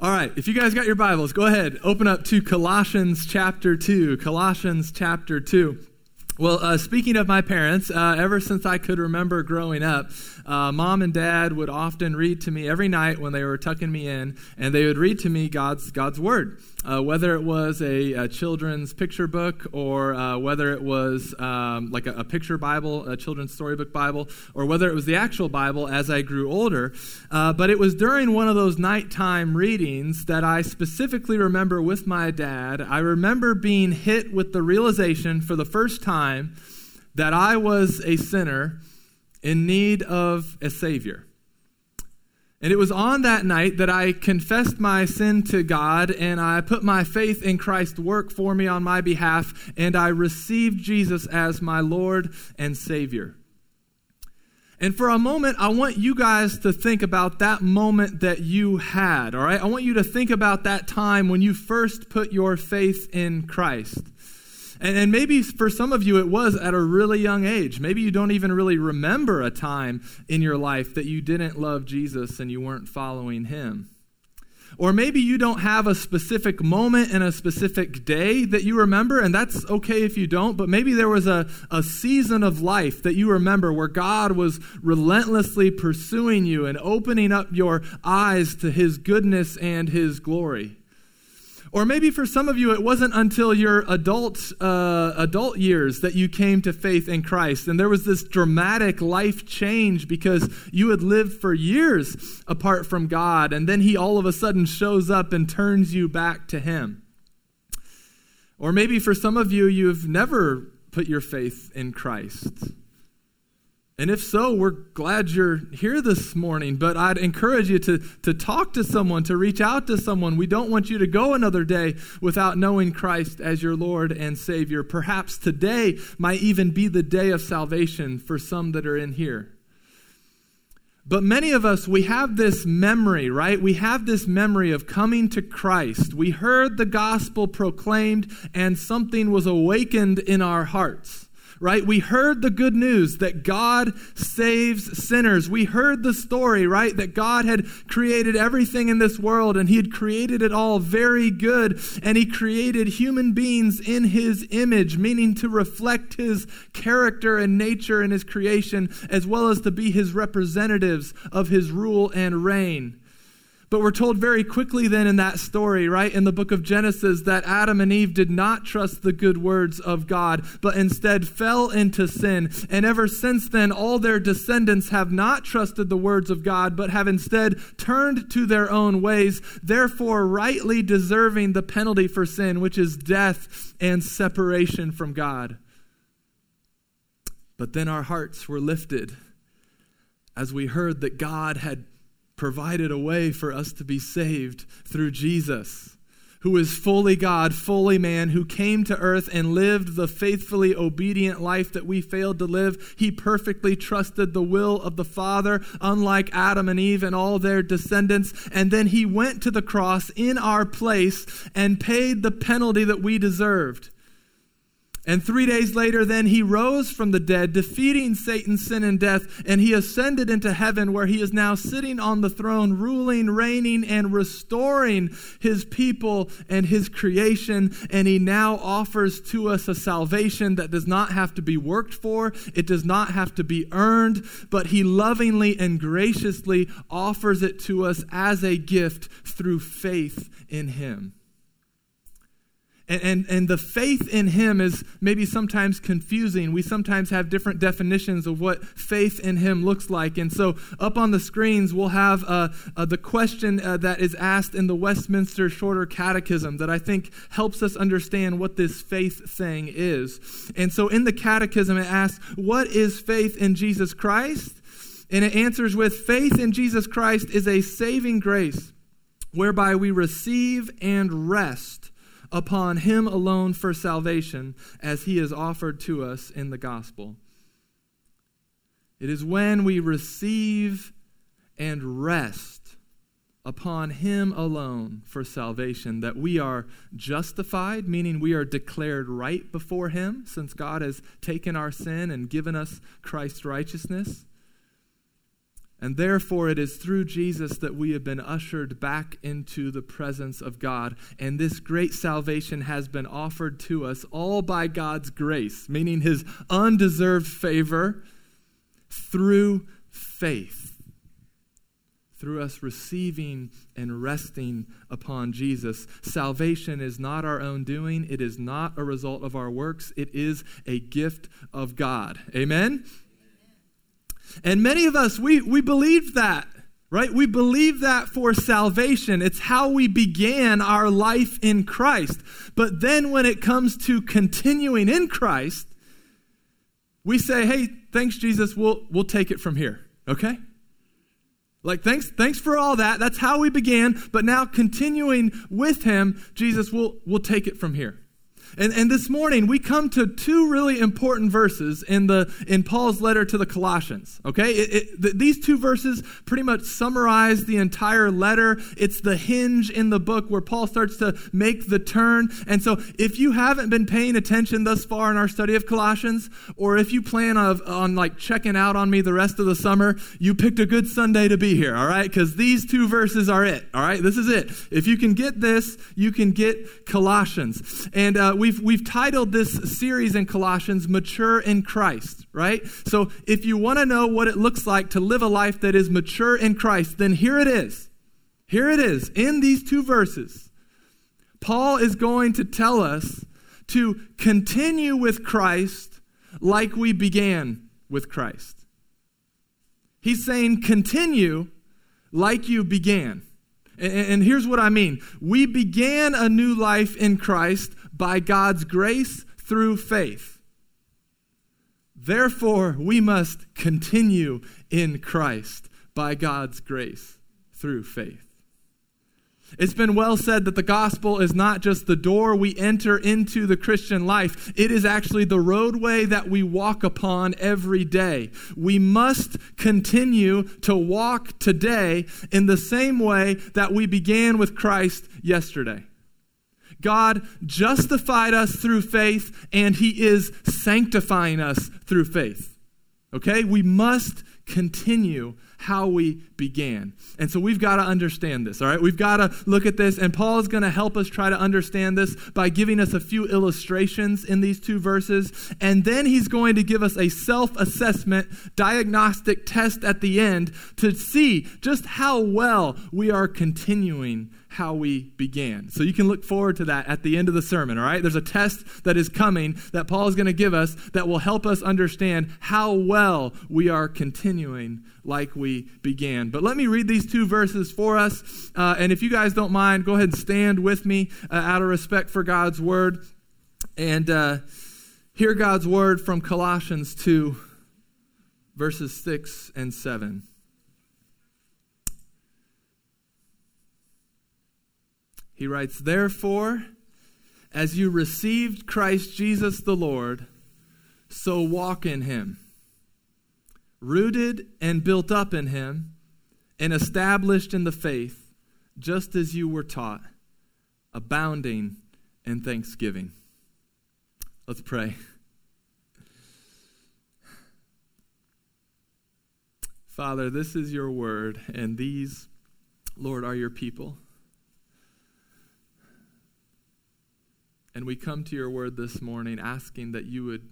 All right, if you guys got your Bibles, go ahead, open up to Colossians chapter 2. Colossians chapter 2. Well, uh, speaking of my parents, uh, ever since I could remember growing up, uh, mom and dad would often read to me every night when they were tucking me in, and they would read to me God's God's word. Uh, whether it was a, a, children's picture book or uh, whether it was um, like a, a, picture Bible, a children's storybook Bible, or whether it was the actual Bible as I grew older. Uh, but it was during one of those nighttime readings that I specifically remember with my dad. I remember being hit with the realization for the first time that I was a sinner in need of a Savior. And it was on that night that I confessed my sin to God and I put my faith in Christ's work for me on my behalf and I received Jesus as my Lord and Savior. And for a moment, I want you guys to think about that moment that you had, all right? I want you to think about that time when you first put your faith in Christ. And, and maybe for some of you, it was at a really young age. Maybe you don't even really remember a time in your life that you didn't love Jesus and you weren't following him. Or maybe you don't have a specific moment and a specific day that you remember, and that's okay if you don't, but maybe there was a, a season of life that you remember where God was relentlessly pursuing you and opening up your eyes to his goodness and his glory. Or maybe for some of you, it wasn't until your adult, uh, adult years that you came to faith in Christ. And there was this dramatic life change because you had lived for years apart from God. And then He all of a sudden shows up and turns you back to Him. Or maybe for some of you, you've never put your faith in Christ. And if so, we're glad you're here this morning. But I'd encourage you to, to talk to someone, to reach out to someone. We don't want you to go another day without knowing Christ as your Lord and Savior. Perhaps today might even be the day of salvation for some that are in here. But many of us, we have this memory, right? We have this memory of coming to Christ. We heard the gospel proclaimed, and something was awakened in our hearts right? We heard the good news that God saves sinners. We heard the story, right? That God had created everything in this world and He had created it all very good. And He created human beings in His image, meaning to reflect His character and nature in His creation, as well as to be His representatives of His rule and reign. But we're told very quickly then in that story, right, in the book of Genesis, that Adam and Eve did not trust the good words of God, but instead fell into sin. And ever since then, all their descendants have not trusted the words of God, but have instead turned to their own ways, therefore rightly deserving the penalty for sin, which is death and separation from God. But then our hearts were lifted as we heard that God had provided a way for us to be saved through Jesus, who is fully God, fully man, who came to earth and lived the faithfully obedient life that we failed to live. He perfectly trusted the will of the Father, unlike Adam and Eve and all their descendants. And then he went to the cross in our place and paid the penalty that we deserved. And three days later, then he rose from the dead, defeating Satan, sin, and death, and he ascended into heaven, where he is now sitting on the throne, ruling, reigning, and restoring his people and his creation. And he now offers to us a salvation that does not have to be worked for, it does not have to be earned, but he lovingly and graciously offers it to us as a gift through faith in him. And, and, and, the faith in him is maybe sometimes confusing. We sometimes have different definitions of what faith in him looks like. And so, up on the screens, we'll have uh, uh, the question uh, that is asked in the Westminster Shorter Catechism that I think helps us understand what this faith thing is. And so, in the Catechism, it asks, What is faith in Jesus Christ? And it answers with, Faith in Jesus Christ is a saving grace whereby we receive and rest upon him alone for salvation as he is offered to us in the gospel. It is when we receive and rest upon him alone for salvation that we are justified, meaning we are declared right before him since God has taken our sin and given us Christ's righteousness. And therefore, it is through Jesus that we have been ushered back into the presence of God. And this great salvation has been offered to us all by God's grace, meaning his undeserved favor through faith. Through us receiving and resting upon Jesus. Salvation is not our own doing, it is not a result of our works, it is a gift of God. Amen? And many of us, we, we believe that, right? We believe that for salvation. It's how we began our life in Christ. But then when it comes to continuing in Christ, we say, hey, thanks, Jesus, we'll, we'll take it from here, okay? Like, thanks, thanks for all that. That's how we began. But now, continuing with him, Jesus, we'll, we'll take it from here. And, and this morning we come to two really important verses in, the, in Paul's letter to the Colossians. Okay? It, it, th- these two verses pretty much summarize the entire letter. It's the hinge in the book where Paul starts to make the turn. And so if you haven't been paying attention thus far in our study of Colossians, or if you plan on, on like checking out on me the rest of the summer, you picked a good Sunday to be here, all right? Because these two verses are it, all right? This is it. If you can get this, you can get Colossians. And uh, we've, we've titled this series in Colossians, Mature in Christ, right? So if you want to know what it looks like to live a life that is mature in Christ, then here it is. Here it is in these two verses. Paul is going to tell us to continue with Christ like we began with Christ. He's saying, continue like you began. And, here's what I mean we began a new life in Christ by God's grace through faith. Therefore, we must continue in Christ by God's grace through faith. It's been well said that the gospel is not just the door we enter into the Christian life, it is actually the roadway that we walk upon every day. We must continue to walk today in the same way that we began with Christ yesterday. God justified us through faith, and He is sanctifying us through faith. Okay? We must continue how we began. And so we've got to understand this, all right? We've got to look at this, and Paul is going to help us try to understand this by giving us a few illustrations in these two verses. And then he's going to give us a self assessment diagnostic test at the end to see just how well we are continuing how we began. So you can look forward to that at the end of the sermon, all right? There's a test that is coming that Paul is going to give us that will help us understand how well we are continuing like we began. But let me read these two verses for us. Uh, and if you guys don't mind, go ahead and stand with me uh, out of respect for God's word and uh, hear God's word from Colossians 2, verses 6 and 7. He writes, Therefore, as you received Christ Jesus the Lord, so walk in him, rooted and built up in him, and established in the faith, just as you were taught, abounding in thanksgiving. Let's pray. Father, this is your word, and these, Lord, are your people. And we come to your word this morning asking that you would,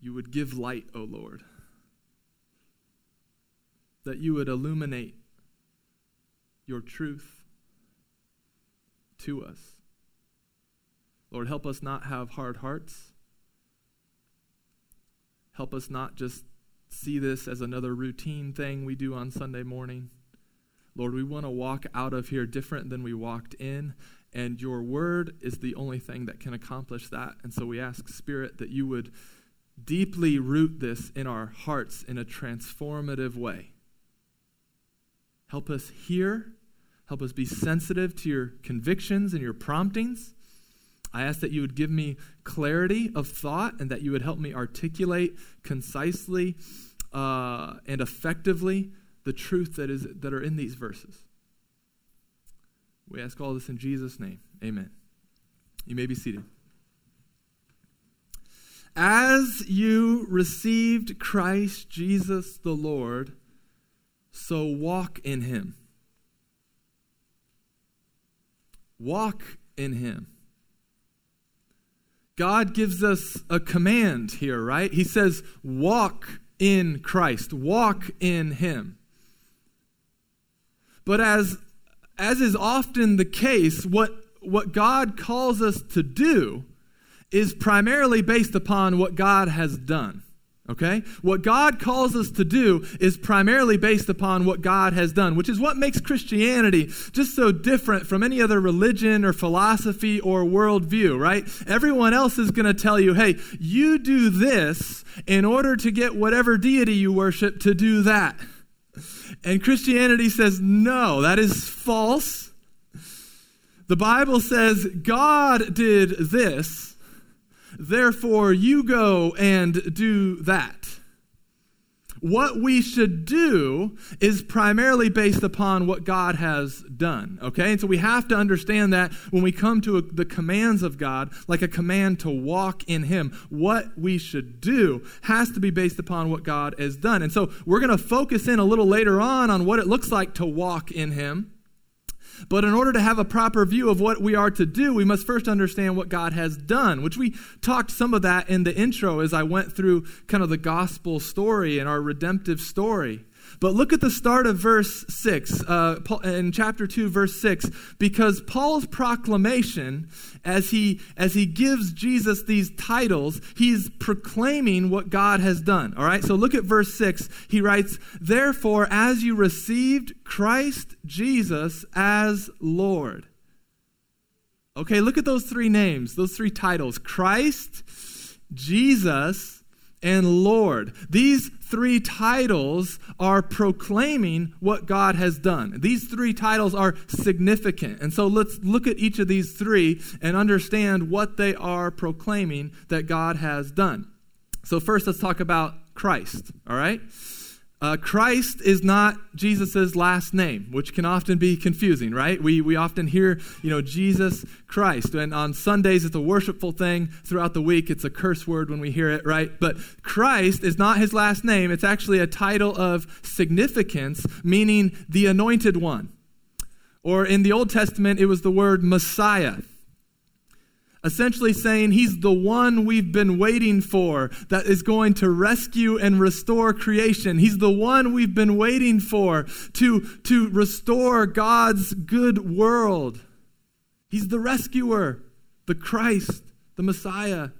you would give light, O Lord. That you would illuminate your truth to us. Lord, help us not have hard hearts. Help us not just see this as another routine thing we do on Sunday morning. Lord, we want to walk out of here different than we walked in, and your word is the only thing that can accomplish that. And so we ask, Spirit, that you would deeply root this in our hearts in a transformative way. Help us hear, help us be sensitive to your convictions and your promptings. I ask that you would give me clarity of thought and that you would help me articulate concisely uh, and effectively the truth that, is, that are in these verses. We ask all this in Jesus' name. Amen. You may be seated. As you received Christ Jesus the Lord, So walk in him. Walk in him. God gives us a command here, right? He says, walk in Christ, walk in him. But as, as is often the case, what, what God calls us to do is primarily based upon what God has done. Okay? What God calls us to do is primarily based upon what God has done, which is what makes Christianity just so different from any other religion or philosophy or worldview, right? Everyone else is going to tell you, hey, you do this in order to get whatever deity you worship to do that. And Christianity says, no, that is false. The Bible says God did this Therefore, you go and do that. What we should do is primarily based upon what God has done. Okay? And so we have to understand that when we come to a, the commands of God, like a command to walk in Him, what we should do has to be based upon what God has done. And so we're going to focus in a little later on on what it looks like to walk in Him. But in order to have a proper view of what we are to do, we must first understand what God has done, which we talked some of that in the intro as I went through kind of the gospel story and our redemptive story. But look at the start of verse 6, uh, in chapter 2, verse 6, because Paul's proclamation, as he, as he gives Jesus these titles, he's proclaiming what God has done. All right, so look at verse 6. He writes, Therefore, as you received Christ Jesus as Lord. Okay, look at those three names, those three titles Christ, Jesus, and Lord. These three titles are proclaiming what God has done. These three titles are significant. And so let's look at each of these three and understand what they are proclaiming that God has done. So, first, let's talk about Christ, all right? Uh, Christ is not Jesus' last name, which can often be confusing, right? We, we often hear, you know, Jesus Christ. And on Sundays, it's a worshipful thing. Throughout the week, it's a curse word when we hear it, right? But Christ is not his last name. It's actually a title of significance, meaning the anointed one. Or in the Old Testament, it was the word Messiah essentially saying he's the one we've been waiting for that is going to rescue and restore creation. He's the one we've been waiting for to, to restore God's good world. He's the rescuer, the Christ, the Messiah.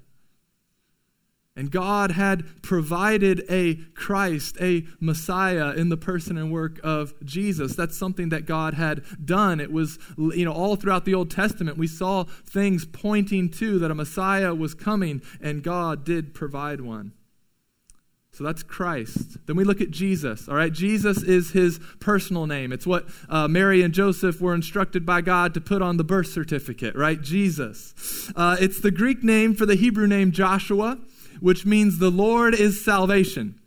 And God had provided a Christ, a Messiah in the person and work of Jesus. That's something that God had done. It was, you know, all throughout the Old Testament, we saw things pointing to that a Messiah was coming, and God did provide one. So that's Christ. Then we look at Jesus. All right, Jesus is his personal name. It's what uh, Mary and Joseph were instructed by God to put on the birth certificate, right? Jesus. Uh, it's the Greek name for the Hebrew name Joshua which means the Lord is salvation.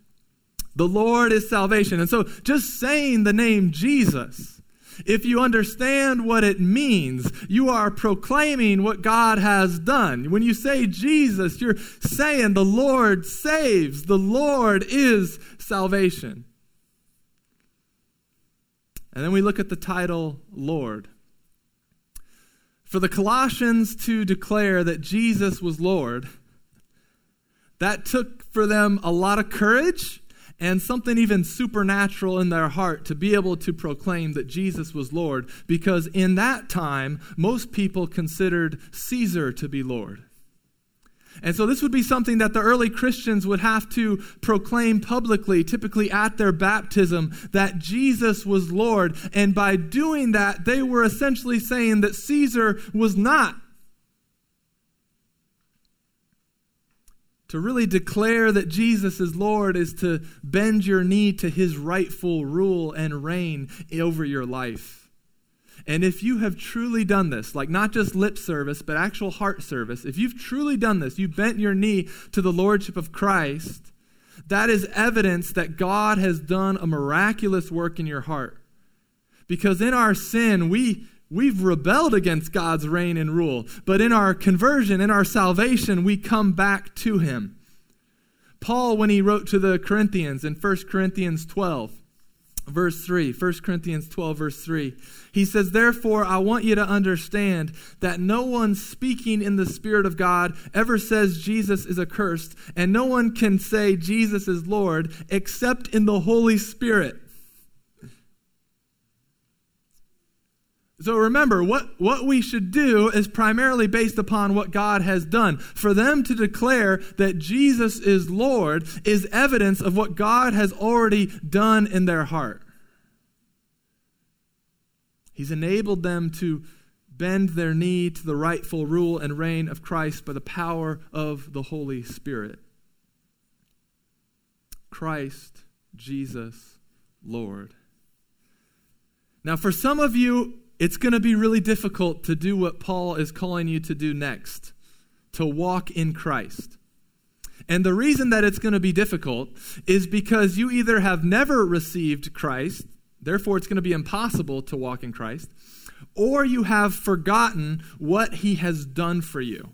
The Lord is salvation. And so just saying the name Jesus, if you understand what it means, you are proclaiming what God has done. When you say Jesus, you're saying the Lord saves, the Lord is salvation. And then we look at the title Lord. For the Colossians to declare that Jesus was Lord, that took for them a lot of courage and something even supernatural in their heart to be able to proclaim that Jesus was Lord, because in that time, most people considered Caesar to be Lord. And so, this would be something that the early Christians would have to proclaim publicly, typically at their baptism, that Jesus was Lord. And by doing that, they were essentially saying that Caesar was not To really declare that Jesus is Lord is to bend your knee to his rightful rule and reign over your life. And if you have truly done this, like not just lip service, but actual heart service, if you've truly done this, you bent your knee to the Lordship of Christ, that is evidence that God has done a miraculous work in your heart. Because in our sin, we, We've rebelled against God's reign and rule, but in our conversion, in our salvation, we come back to Him. Paul, when he wrote to the Corinthians in 1 Corinthians 12, verse 3, 1 Corinthians 12, verse 3. He says, Therefore, I want you to understand that no one speaking in the Spirit of God ever says Jesus is accursed, and no one can say Jesus is Lord except in the Holy Spirit. So remember, what, what we should do is primarily based upon what God has done. For them to declare that Jesus is Lord is evidence of what God has already done in their heart. He's enabled them to bend their knee to the rightful rule and reign of Christ by the power of the Holy Spirit. Christ, Jesus, Lord. Now, for some of you, it's going to be really difficult to do what Paul is calling you to do next to walk in Christ. And the reason that it's going to be difficult is because you either have never received Christ Therefore, it's going to be impossible to walk in Christ. Or you have forgotten what he has done for you.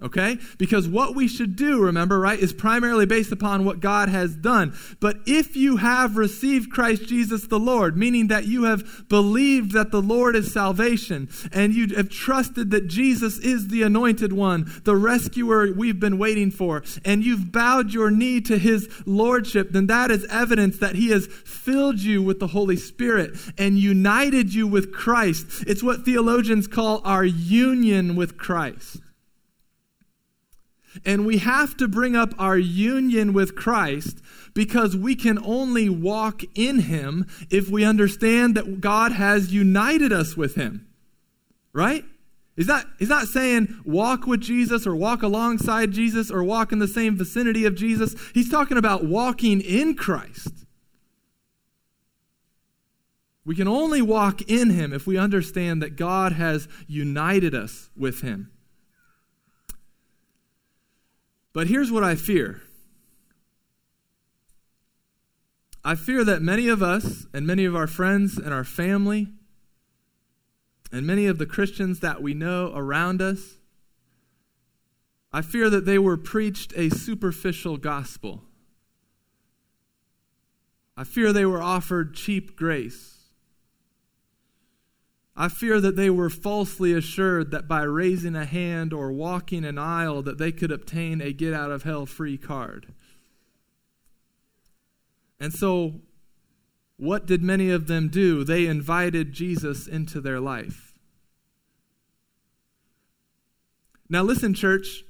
Okay? Because what we should do, remember, right, is primarily based upon what God has done. But if you have received Christ Jesus the Lord, meaning that you have believed that the Lord is salvation, and you have trusted that Jesus is the anointed one, the rescuer we've been waiting for, and you've bowed your knee to his lordship, then that is evidence that he has filled you with the Holy Spirit and united you with Christ. It's what theologians call our union with Christ. And we have to bring up our union with Christ because we can only walk in Him if we understand that God has united us with Him. Right? He's not, he's not saying walk with Jesus or walk alongside Jesus or walk in the same vicinity of Jesus. He's talking about walking in Christ. We can only walk in Him if we understand that God has united us with Him. But here's what I fear I fear that many of us and many of our friends and our family and many of the Christians that we know around us, I fear that they were preached a superficial gospel. I fear they were offered cheap grace. I fear that they were falsely assured that by raising a hand or walking an aisle that they could obtain a get out of hell free card. And so what did many of them do? They invited Jesus into their life. Now listen church,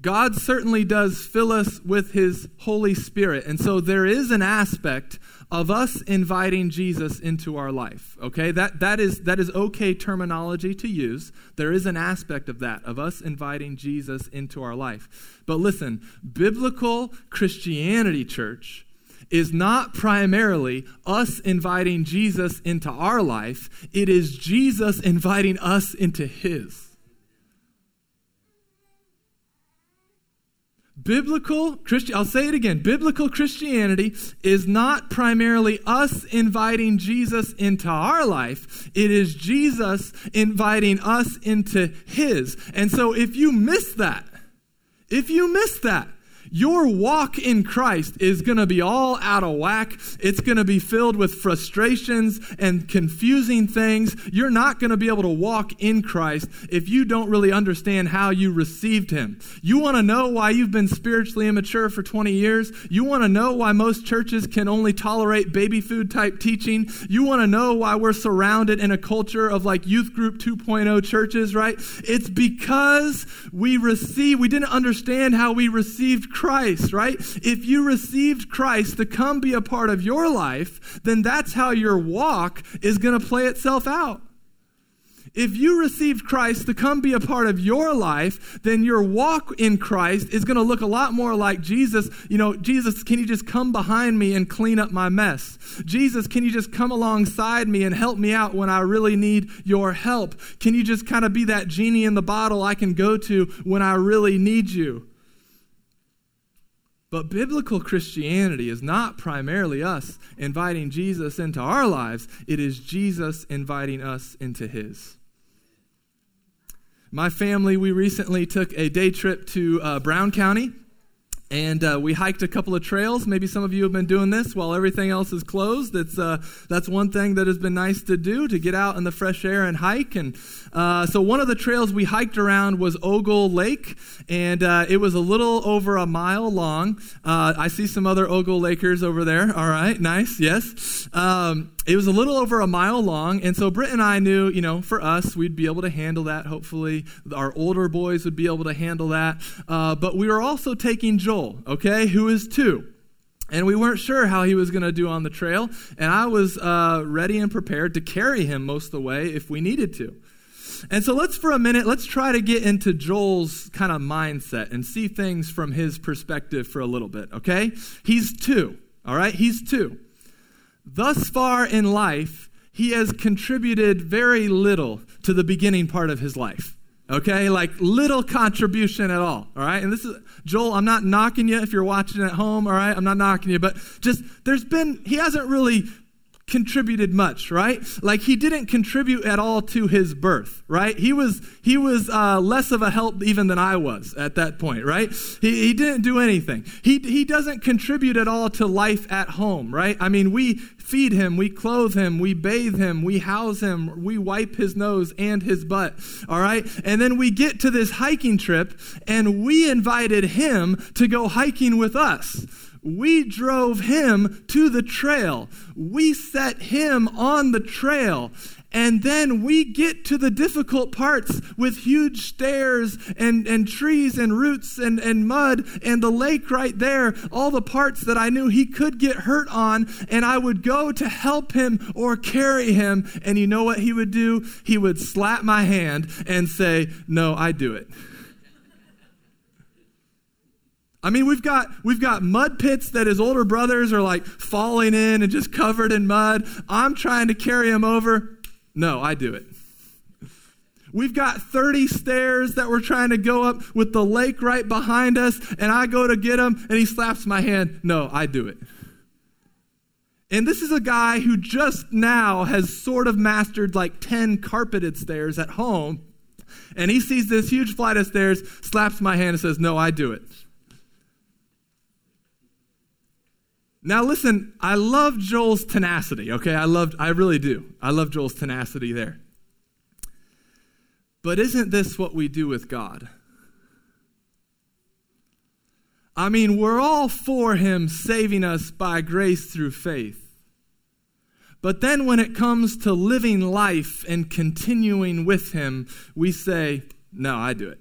God certainly does fill us with his Holy Spirit. And so there is an aspect of us inviting Jesus into our life. Okay? That that is that is okay terminology to use. There is an aspect of that of us inviting Jesus into our life. But listen, biblical Christianity church is not primarily us inviting Jesus into our life. It is Jesus inviting us into his. Biblical Christian, I'll say it again. Biblical Christianity is not primarily us inviting Jesus into our life. It is Jesus inviting us into his. And so if you miss that, if you miss that, your walk in Christ is going to be all out of whack. It's going to be filled with frustrations and confusing things. You're not going to be able to walk in Christ if you don't really understand how you received Him. You want to know why you've been spiritually immature for 20 years? You want to know why most churches can only tolerate baby food type teaching? You want to know why we're surrounded in a culture of like youth group 2.0 churches, right? It's because we receive, we didn't understand how we received Christ, right? If you received Christ to come be a part of your life, then that's how your walk is going to play itself out. If you received Christ to come be a part of your life, then your walk in Christ is going to look a lot more like Jesus. You know, Jesus, can you just come behind me and clean up my mess? Jesus, can you just come alongside me and help me out when I really need your help? Can you just kind of be that genie in the bottle I can go to when I really need you? But biblical Christianity is not primarily us inviting Jesus into our lives, it is Jesus inviting us into his. My family, we recently took a day trip to uh, Brown County. And uh, we hiked a couple of trails. Maybe some of you have been doing this while everything else is closed. It's, uh, that's one thing that has been nice to do to get out in the fresh air and hike. And uh, so one of the trails we hiked around was Ogle Lake, and uh, it was a little over a mile long. Uh, I see some other Ogle Lakers over there. All right, nice, yes. Um, it was a little over a mile long, and so Britt and I knew, you know, for us, we'd be able to handle that. Hopefully, our older boys would be able to handle that. Uh, but we were also taking Joel, okay, who is two. And we weren't sure how he was going to do on the trail, and I was uh, ready and prepared to carry him most of the way if we needed to. And so let's, for a minute, let's try to get into Joel's kind of mindset and see things from his perspective for a little bit, okay? He's two, all right? He's two. Thus far in life, he has contributed very little to the beginning part of his life. Okay, like little contribution at all. All right, and this is Joel. I'm not knocking you if you're watching at home. All right, I'm not knocking you, but just there's been he hasn't really contributed much, right? Like he didn't contribute at all to his birth, right? He was he was uh, less of a help even than I was at that point, right? He, he didn't do anything. He he doesn't contribute at all to life at home, right? I mean, we feed him, we clothe him, we bathe him, we house him, we wipe his nose and his butt, all right? And then we get to this hiking trip and we invited him to go hiking with us. We drove him to the trail. We set him on the trail. And then we get to the difficult parts with huge stairs and, and trees and roots and, and mud and the lake right there, all the parts that I knew he could get hurt on. And I would go to help him or carry him. And you know what he would do? He would slap my hand and say, No, I do it. I mean, we've got we've got mud pits that his older brothers are like falling in and just covered in mud. I'm trying to carry him over. No, I do it. We've got 30 stairs that we're trying to go up with the lake right behind us, and I go to get him, and he slaps my hand. No, I do it. And this is a guy who just now has sort of mastered like 10 carpeted stairs at home, and he sees this huge flight of stairs, slaps my hand, and says, No, I do it. Now listen, I love Joel's tenacity, okay? I love I really do. I love Joel's tenacity there. But isn't this what we do with God? I mean, we're all for him saving us by grace through faith. But then when it comes to living life and continuing with him, we say, "No, I do it."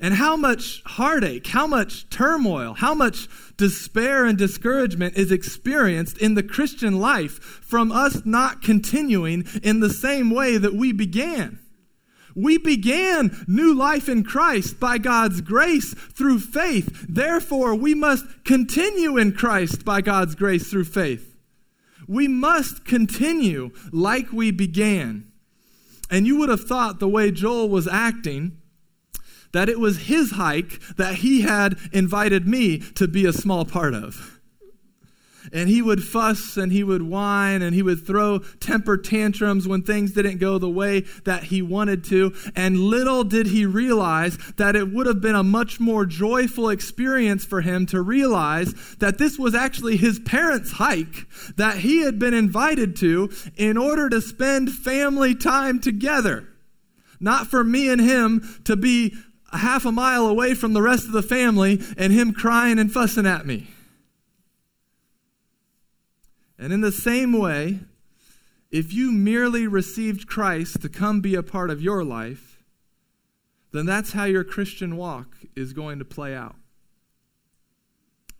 And how much heartache, how much turmoil, how much despair and discouragement is experienced in the Christian life from us not continuing in the same way that we began. We began new life in Christ by God's grace through faith. Therefore, we must continue in Christ by God's grace through faith. We must continue like we began. And you would have thought the way Joel was acting that it was his hike that he had invited me to be a small part of. And he would fuss and he would whine and he would throw temper tantrums when things didn't go the way that he wanted to. And little did he realize that it would have been a much more joyful experience for him to realize that this was actually his parents' hike that he had been invited to in order to spend family time together. Not for me and him to be a half a mile away from the rest of the family and him crying and fussing at me. And in the same way, if you merely received Christ to come be a part of your life, then that's how your Christian walk is going to play out.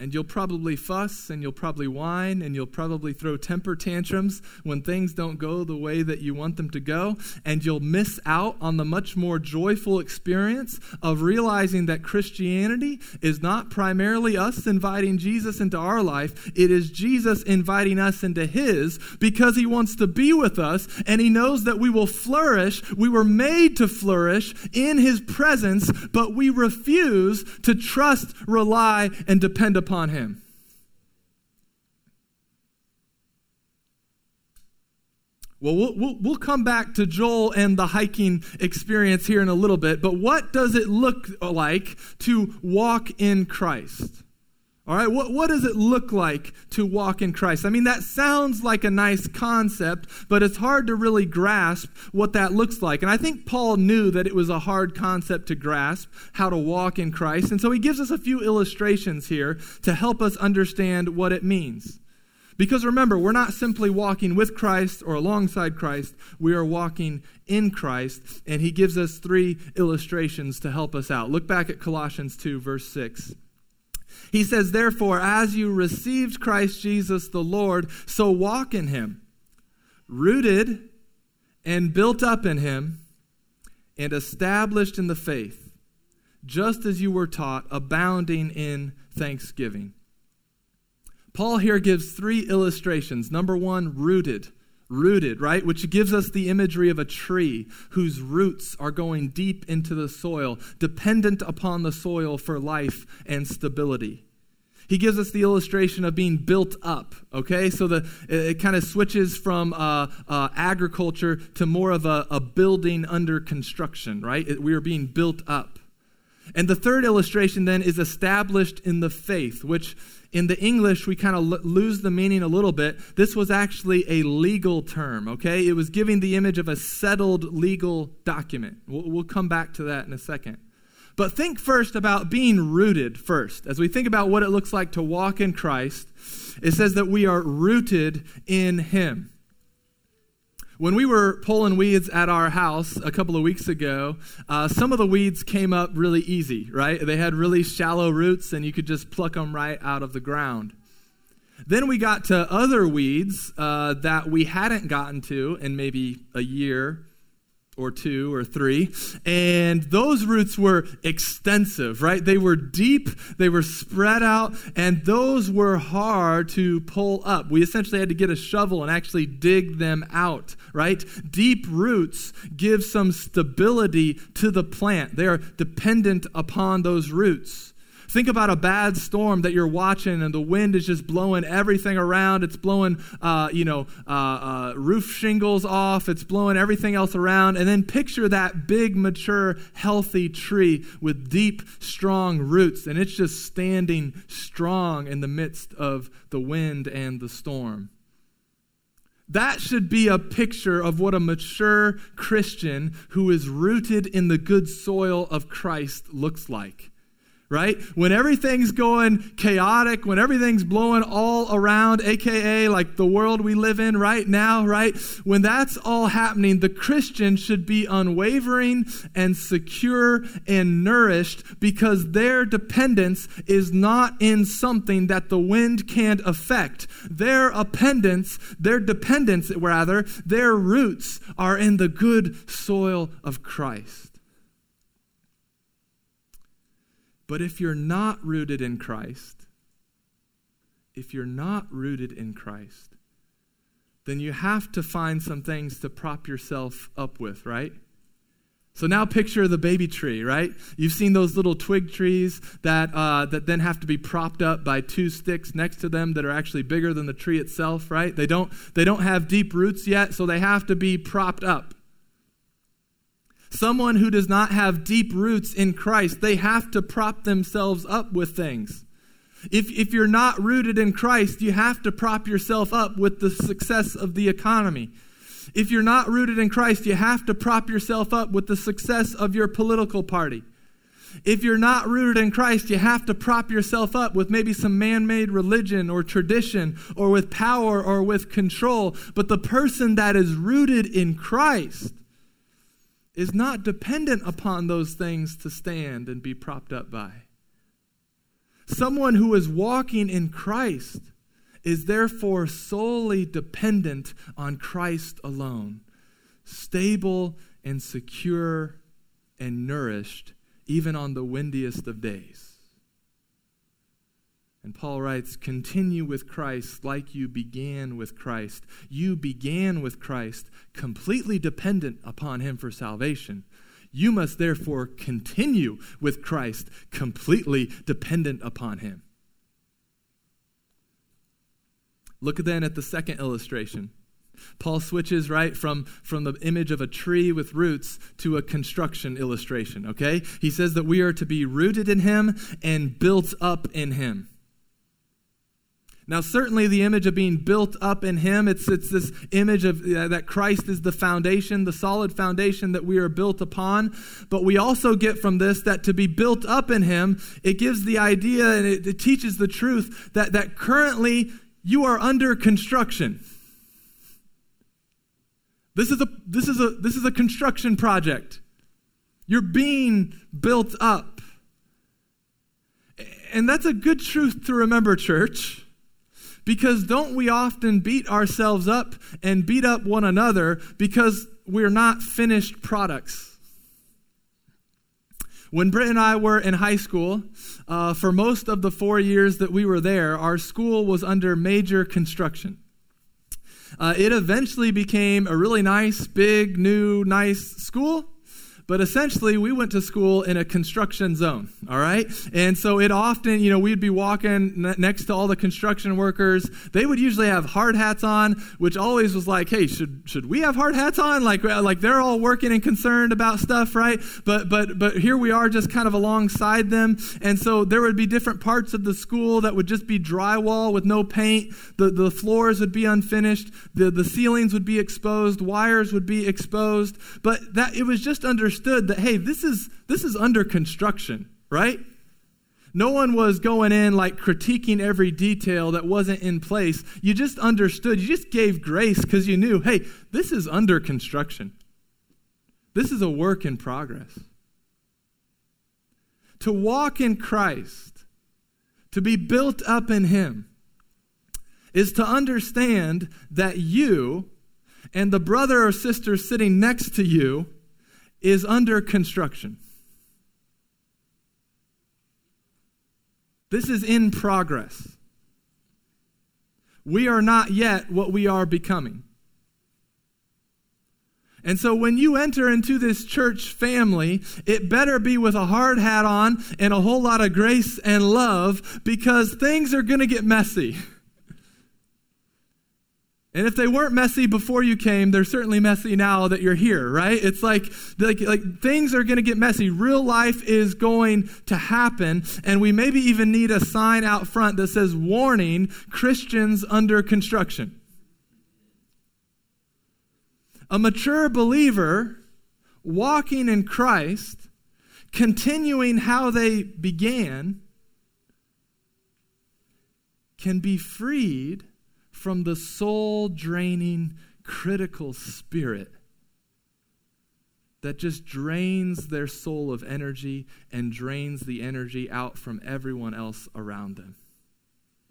And you'll probably fuss and you'll probably whine and you'll probably throw temper tantrums when things don't go the way that you want them to go. And you'll miss out on the much more joyful experience of realizing that Christianity is not primarily us inviting Jesus into our life, it is Jesus inviting us into His because He wants to be with us and He knows that we will flourish. We were made to flourish in His presence, but we refuse to trust, rely, and depend upon upon him. Well, well, we'll, come back to Joel and the hiking experience here in a little bit, but what does it look like to walk in Christ? All right, what, what does it look like to walk in Christ? I mean, that sounds like a nice concept, but it's hard to really grasp what that looks like. And I think Paul knew that it was a hard concept to grasp, how to walk in Christ. And so he gives us a few illustrations here to help us understand what it means. Because remember, we're not simply walking with Christ or alongside Christ, we are walking in Christ, and he gives us three illustrations to help us out. Look back at Colossians 2, verse 6. He says, Therefore, as you received Christ Jesus the Lord, so walk in him, rooted and built up in him, and established in the faith, just as you were taught, abounding in thanksgiving. Paul here gives three illustrations. Number one, rooted. Rooted, right? Which gives us the imagery of a tree whose roots are going deep into the soil, dependent upon the soil for life and stability. He gives us the illustration of being built up, okay? So the, it, kind of switches from uh, uh, agriculture to more of a, a building under construction, right? It, we are being built up. And the third illustration then is established in the faith, which in the English, we kind of l- lose the meaning a little bit. This was actually a legal term, okay? It was giving the image of a settled legal document. We'll, we'll come back to that in a second. But think first about being rooted first. As we think about what it looks like to walk in Christ, it says that we are rooted in Him. When we were pulling weeds at our house a couple of weeks ago, uh, some of the weeds came up really easy, right? They had really shallow roots and you could just pluck them right out of the ground. Then we got to other weeds uh, that we hadn't gotten to in maybe a year or two or three. And those roots were extensive, right? They were deep, they were spread out, and those were hard to pull up. We essentially had to get a shovel and actually dig them out, right? Deep roots give some stability to the plant, they are dependent upon those roots. Think about a bad storm that you're watching and the wind is just blowing everything around. It's blowing, uh, you know, uh, uh, roof shingles off. It's blowing everything else around. And then picture that big, mature, healthy tree with deep, strong roots. And it's just standing strong in the midst of the wind and the storm. That should be a picture of what a mature Christian who is rooted in the good soil of Christ looks like right? When everything's going chaotic, when everything's blowing all around, aka like the world we live in right now, right? When that's all happening, the Christian should be unwavering and secure and nourished because their dependence is not in something that the wind can't affect. Their dependence, their dependence rather, their roots are in the good soil of Christ. But if you're not rooted in Christ, if you're not rooted in Christ, then you have to find some things to prop yourself up with, right? So now picture the baby tree, right? You've seen those little twig trees that, uh, that then have to be propped up by two sticks next to them that are actually bigger than the tree itself, right? They don't, they don't have deep roots yet, so they have to be propped up. Someone who does not have deep roots in Christ, they have to prop themselves up with things. If, if you're not rooted in Christ, you have to prop yourself up with the success of the economy. If you're not rooted in Christ, you have to prop yourself up with the success of your political party. If you're not rooted in Christ, you have to prop yourself up with maybe some man made religion or tradition or with power or with control. But the person that is rooted in Christ is not dependent upon those things to stand and be propped up by. Someone who is walking in Christ is therefore solely dependent on Christ alone, stable and secure and nourished, even on the windiest of days. And Paul writes, Continue with Christ like you began with Christ. You began with Christ, completely dependent upon him for salvation. You must therefore continue with Christ, completely dependent upon him. Look then at the second illustration. Paul switches right from, from the image of a tree with roots to a construction illustration, okay? He says that we are to be rooted in him and built up in him. Now, certainly the image of being built up in Him, it's, it's this image of uh, that Christ is the foundation, the solid foundation that we are built upon. But we also get from this that to be built up in Him, it gives the idea and it, it teaches the truth that, that currently you are under construction. This is a, this is a, this is a construction project. You're being built up. And that's a good truth to remember, church. Because don't we often beat ourselves up and beat up one another because we're not finished products? When Britt and I were in high school, uh, for most of the four years that we were there, our school was under major construction. Uh, it eventually became a really nice, big, new, nice school. But essentially, we went to school in a construction zone, all right? And so it often, you know, we'd be walking next to all the construction workers. They would usually have hard hats on, which always was like, hey, should, should we have hard hats on? Like, like they're all working and concerned about stuff, right? But, but, but here we are just kind of alongside them. And so there would be different parts of the school that would just be drywall with no paint. The, the floors would be unfinished. The, the ceilings would be exposed. Wires would be exposed. But that, it was just under understood that, hey, this is, this is under construction, right? No one was going in like critiquing every detail that wasn't in place. You just understood. You just gave grace because you knew, hey, this is under construction. This is a work in progress. To walk in Christ, to be built up in Him, is to understand that you and the brother or sister sitting next to you is under construction. This is in progress. We are not yet what we are becoming. And so when you enter into this church family, it better be with a hard hat on and a whole lot of grace and love because things are going to get messy. And if they weren't messy before you came, they're certainly messy now that you're here, right? It's like, like, like things are going to get messy. Real life is going to happen. And we maybe even need a sign out front that says, warning, Christians under construction. A mature believer walking in Christ, continuing how they began, can be freed from the soul draining, critical spirit that just drains their soul of energy and drains the energy out from everyone else around them.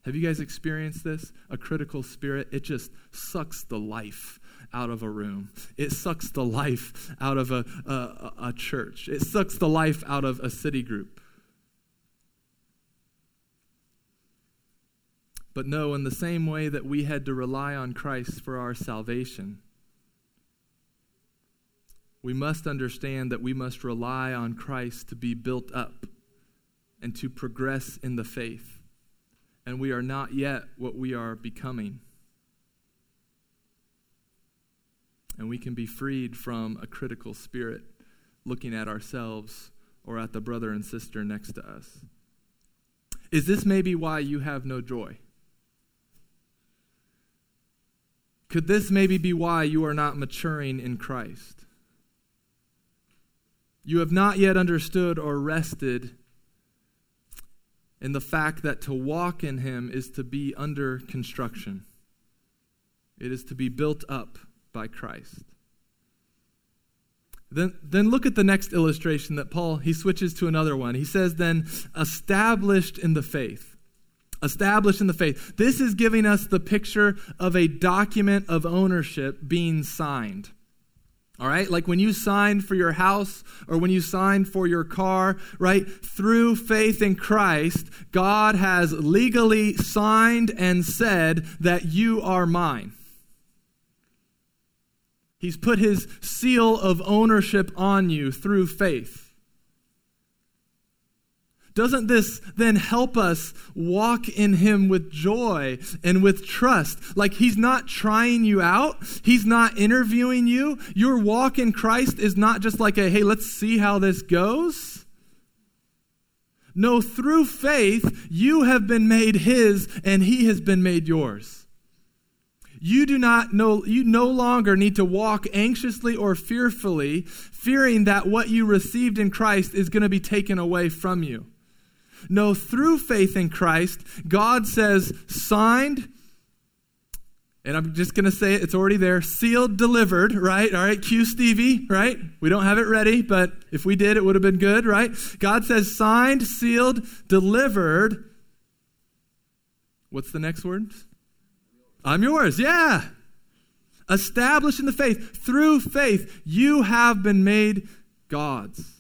Have you guys experienced this? A critical spirit, it just sucks the life out of a room. It sucks the life out of a, a, a church. It sucks the life out of a city group. But no, in the same way that we had to rely on Christ for our salvation, we must understand that we must rely on Christ to be built up and to progress in the faith. And we are not yet what we are becoming. And we can be freed from a critical spirit looking at ourselves or at the brother and sister next to us. Is this maybe why you have no joy? Could this maybe be why you are not maturing in Christ? You have not yet understood or rested in the fact that to walk in Him is to be under construction, it is to be built up by Christ. Then, then look at the next illustration that Paul he switches to another one. He says, then established in the faith established in the faith. This is giving us the picture of a document of ownership being signed. All right, like when you signed for your house or when you signed for your car, right? Through faith in Christ, God has legally signed and said that you are mine. He's put his seal of ownership on you through faith. Doesn't this then help us walk in Him with joy and with trust? Like He's not trying you out, He's not interviewing you. Your walk in Christ is not just like a, hey, let's see how this goes. No, through faith, you have been made His and He has been made yours. You do not know, you no longer need to walk anxiously or fearfully, fearing that what you received in Christ is going to be taken away from you. No, through faith in Christ, God says, signed, and I'm just going to say it, it's already there, sealed, delivered, right? All right, cue Stevie, right? We don't have it ready, but if we did, it would have been good, right? God says, signed, sealed, delivered. What's the next word? I'm yours, yeah. Established in the faith, through faith, you have been made God's.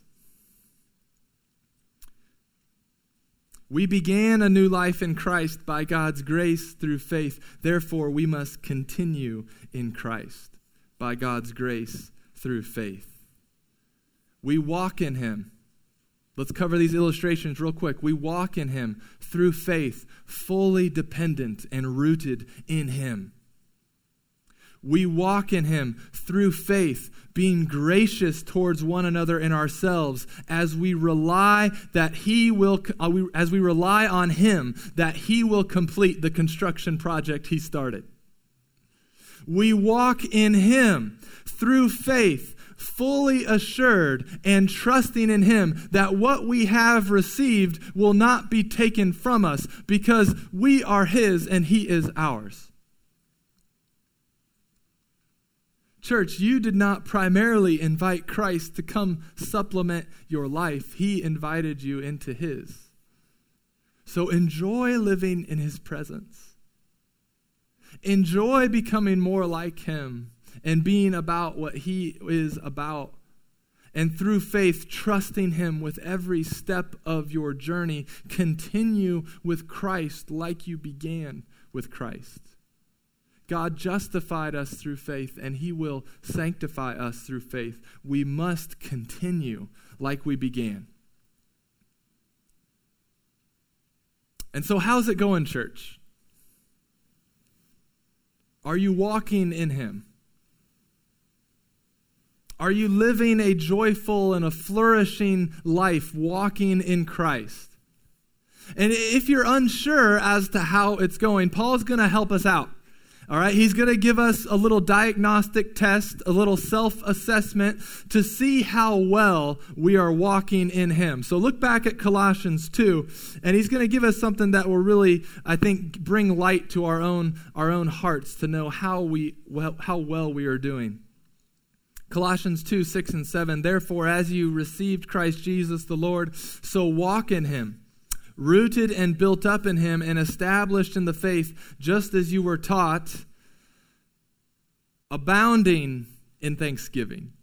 We began a new life in Christ by God's grace through faith. Therefore, we must continue in Christ by God's grace through faith. We walk in Him. Let's cover these illustrations real quick. We walk in Him through faith, fully dependent and rooted in Him. We walk in Him through faith, being gracious towards one another and ourselves as we rely that He will, uh, as we rely on Him, that He will complete the construction project He started. We walk in Him through faith, fully assured and trusting in Him that what we have received will not be taken from us because we are His and He is ours. Church, you did not primarily invite Christ to come supplement your life, He invited you into His. So enjoy living in His presence. Enjoy becoming more like Him and being about what He is about. And through faith, trusting Him with every step of your journey, continue with Christ like you began with Christ. God justified us through faith, and He will sanctify us through faith. We must continue like we began. And so, how's it going, church? Are you walking in Him? Are you living a joyful and a flourishing life walking in Christ? And if you're unsure as to how it's going, Paul's going to help us out. All right, he's going to give us a little diagnostic test, a little self assessment to see how well we are walking in him. So look back at Colossians 2, and he's going to give us something that will really, I think, bring light to our own, our own hearts to know how, we, well, how well we are doing. Colossians 2 6 and 7. Therefore, as you received Christ Jesus the Lord, so walk in him, rooted and built up in him, and established in the faith, just as you were taught, abounding in thanksgiving.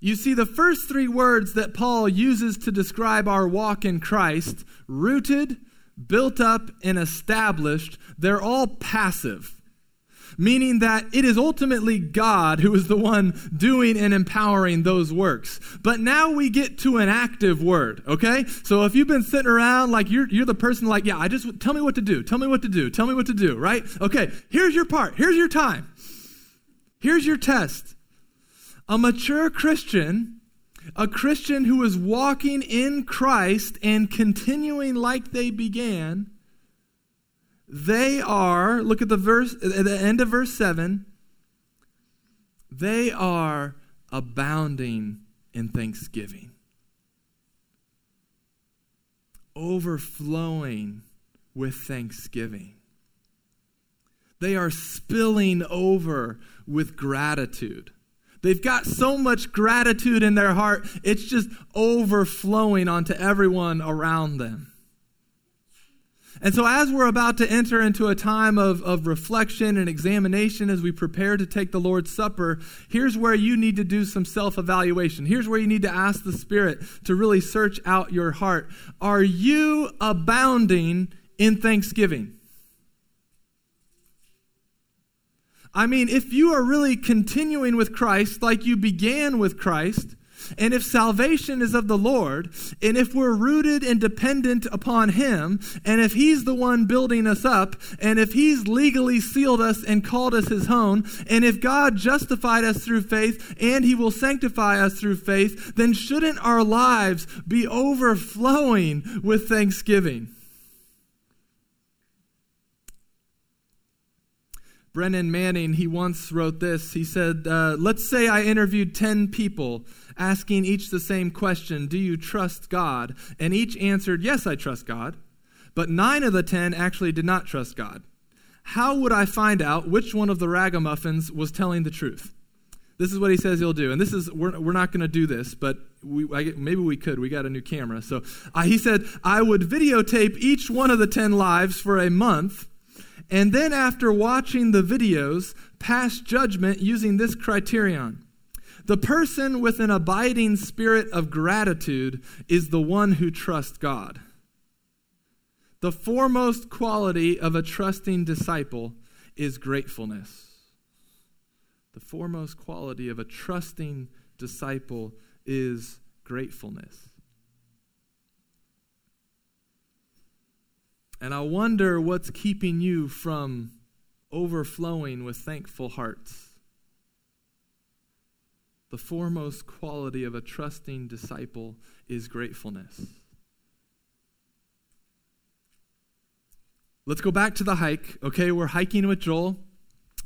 You see, the first three words that Paul uses to describe our walk in Christ rooted, built up, and established they're all passive meaning that it is ultimately God who is the one doing and empowering those works. But now we get to an active word, okay? So if you've been sitting around like you're, you're the person like, yeah, I just, tell me what to do, tell me what to do, tell me what to do, right? Okay, here's your part, here's your time, here's your test. A mature Christian a Christian who is walking in Christ and continuing like they began they are, look at the verse, at the end of verse 7, they are abounding in thanksgiving, overflowing with thanksgiving. They are spilling over with gratitude. They've got so much gratitude in their heart, it's just overflowing onto everyone around them. And so, as we're about to enter into a time of, of reflection and examination as we prepare to take the Lord's Supper, here's where you need to do some self evaluation. Here's where you need to ask the Spirit to really search out your heart. Are you abounding in thanksgiving? I mean, if you are really continuing with Christ like you began with Christ, And if salvation is of the Lord, and if we're rooted and dependent upon Him, and if He's the one building us up, and if He's legally sealed us and called us His own, and if God justified us through faith and He will sanctify us through faith, then shouldn't our lives be overflowing with thanksgiving? Brennan Manning, he once wrote this. He said, uh, Let's say I interviewed 10 people, asking each the same question Do you trust God? And each answered, Yes, I trust God. But nine of the 10 actually did not trust God. How would I find out which one of the ragamuffins was telling the truth? This is what he says he'll do. And this is, we're, we're not going to do this, but we, I, maybe we could. We got a new camera. So uh, he said, I would videotape each one of the 10 lives for a month and then, after watching the videos, pass judgment using this criterion. The person with an abiding spirit of gratitude is the one who trusts God. The foremost quality of a trusting disciple is gratefulness. The foremost quality of a trusting disciple is gratefulness. And I wonder what's keeping you from overflowing with thankful hearts. The foremost quality of a trusting disciple is gratefulness. Let's go back to the hike. Okay, we're hiking with Joel.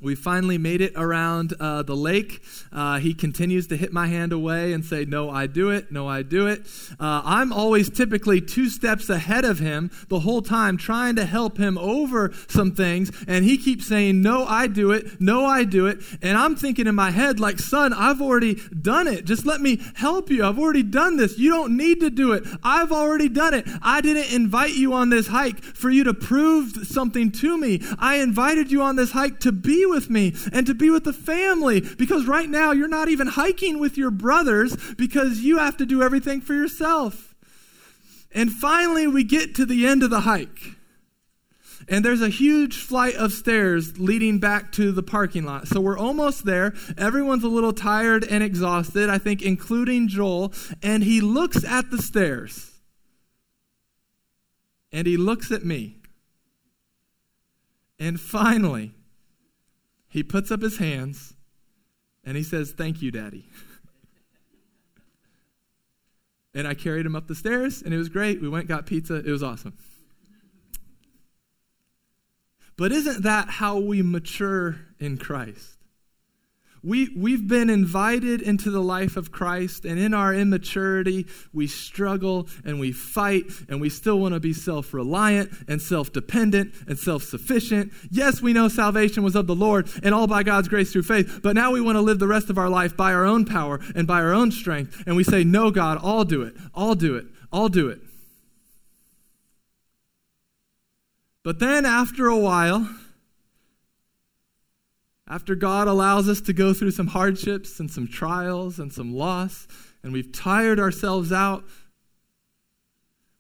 We finally made it around uh, the lake. Uh, he continues to hit my hand away and say, No, I do it. No, I do it. Uh, I'm always typically two steps ahead of him the whole time, trying to help him over some things. And he keeps saying, No, I do it. No, I do it. And I'm thinking in my head, like, Son, I've already done it. Just let me help you. I've already done this. You don't need to do it. I've already done it. I didn't invite you on this hike for you to prove something to me. I invited you on this hike to be with me and to be with the family because right now you're not even hiking with your brothers because you have to do everything for yourself. And finally, we get to the end of the hike. And there's a huge flight of stairs leading back to the parking lot. So we're almost there. Everyone's a little tired and exhausted, I think, including Joel. And he looks at the stairs. And he looks at me. And finally, he puts up his hands and he says, Thank you, Daddy. and I carried him up the stairs and it was great. We went, got pizza. It was awesome. But isn't that how we mature in Christ? We, we've been invited into the life of Christ, and in our immaturity, we struggle and we fight, and we still want to be self reliant and self dependent and self sufficient. Yes, we know salvation was of the Lord and all by God's grace through faith, but now we want to live the rest of our life by our own power and by our own strength. And we say, No, God, I'll do it. I'll do it. I'll do it. But then after a while, after God allows us to go through some hardships and some trials and some loss, and we've tired ourselves out,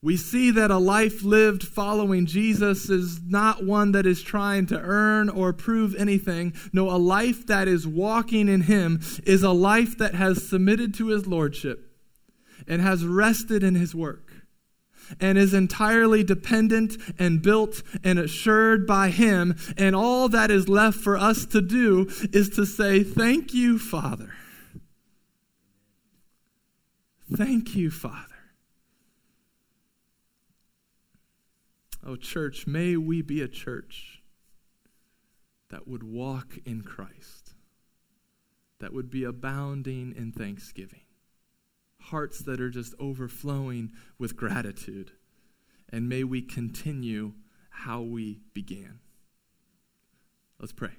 we see that a life lived following Jesus is not one that is trying to earn or prove anything. No, a life that is walking in Him is a life that has submitted to His Lordship and has rested in His work and is entirely dependent and built and assured by Him. And all that is left for us to do is to say, Thank you, Father. Thank you, Father. Oh, church, may we be a church that would walk in Christ, that would be abounding in thanksgiving hearts that are just overflowing with gratitude. And may we continue how we began. Let's pray.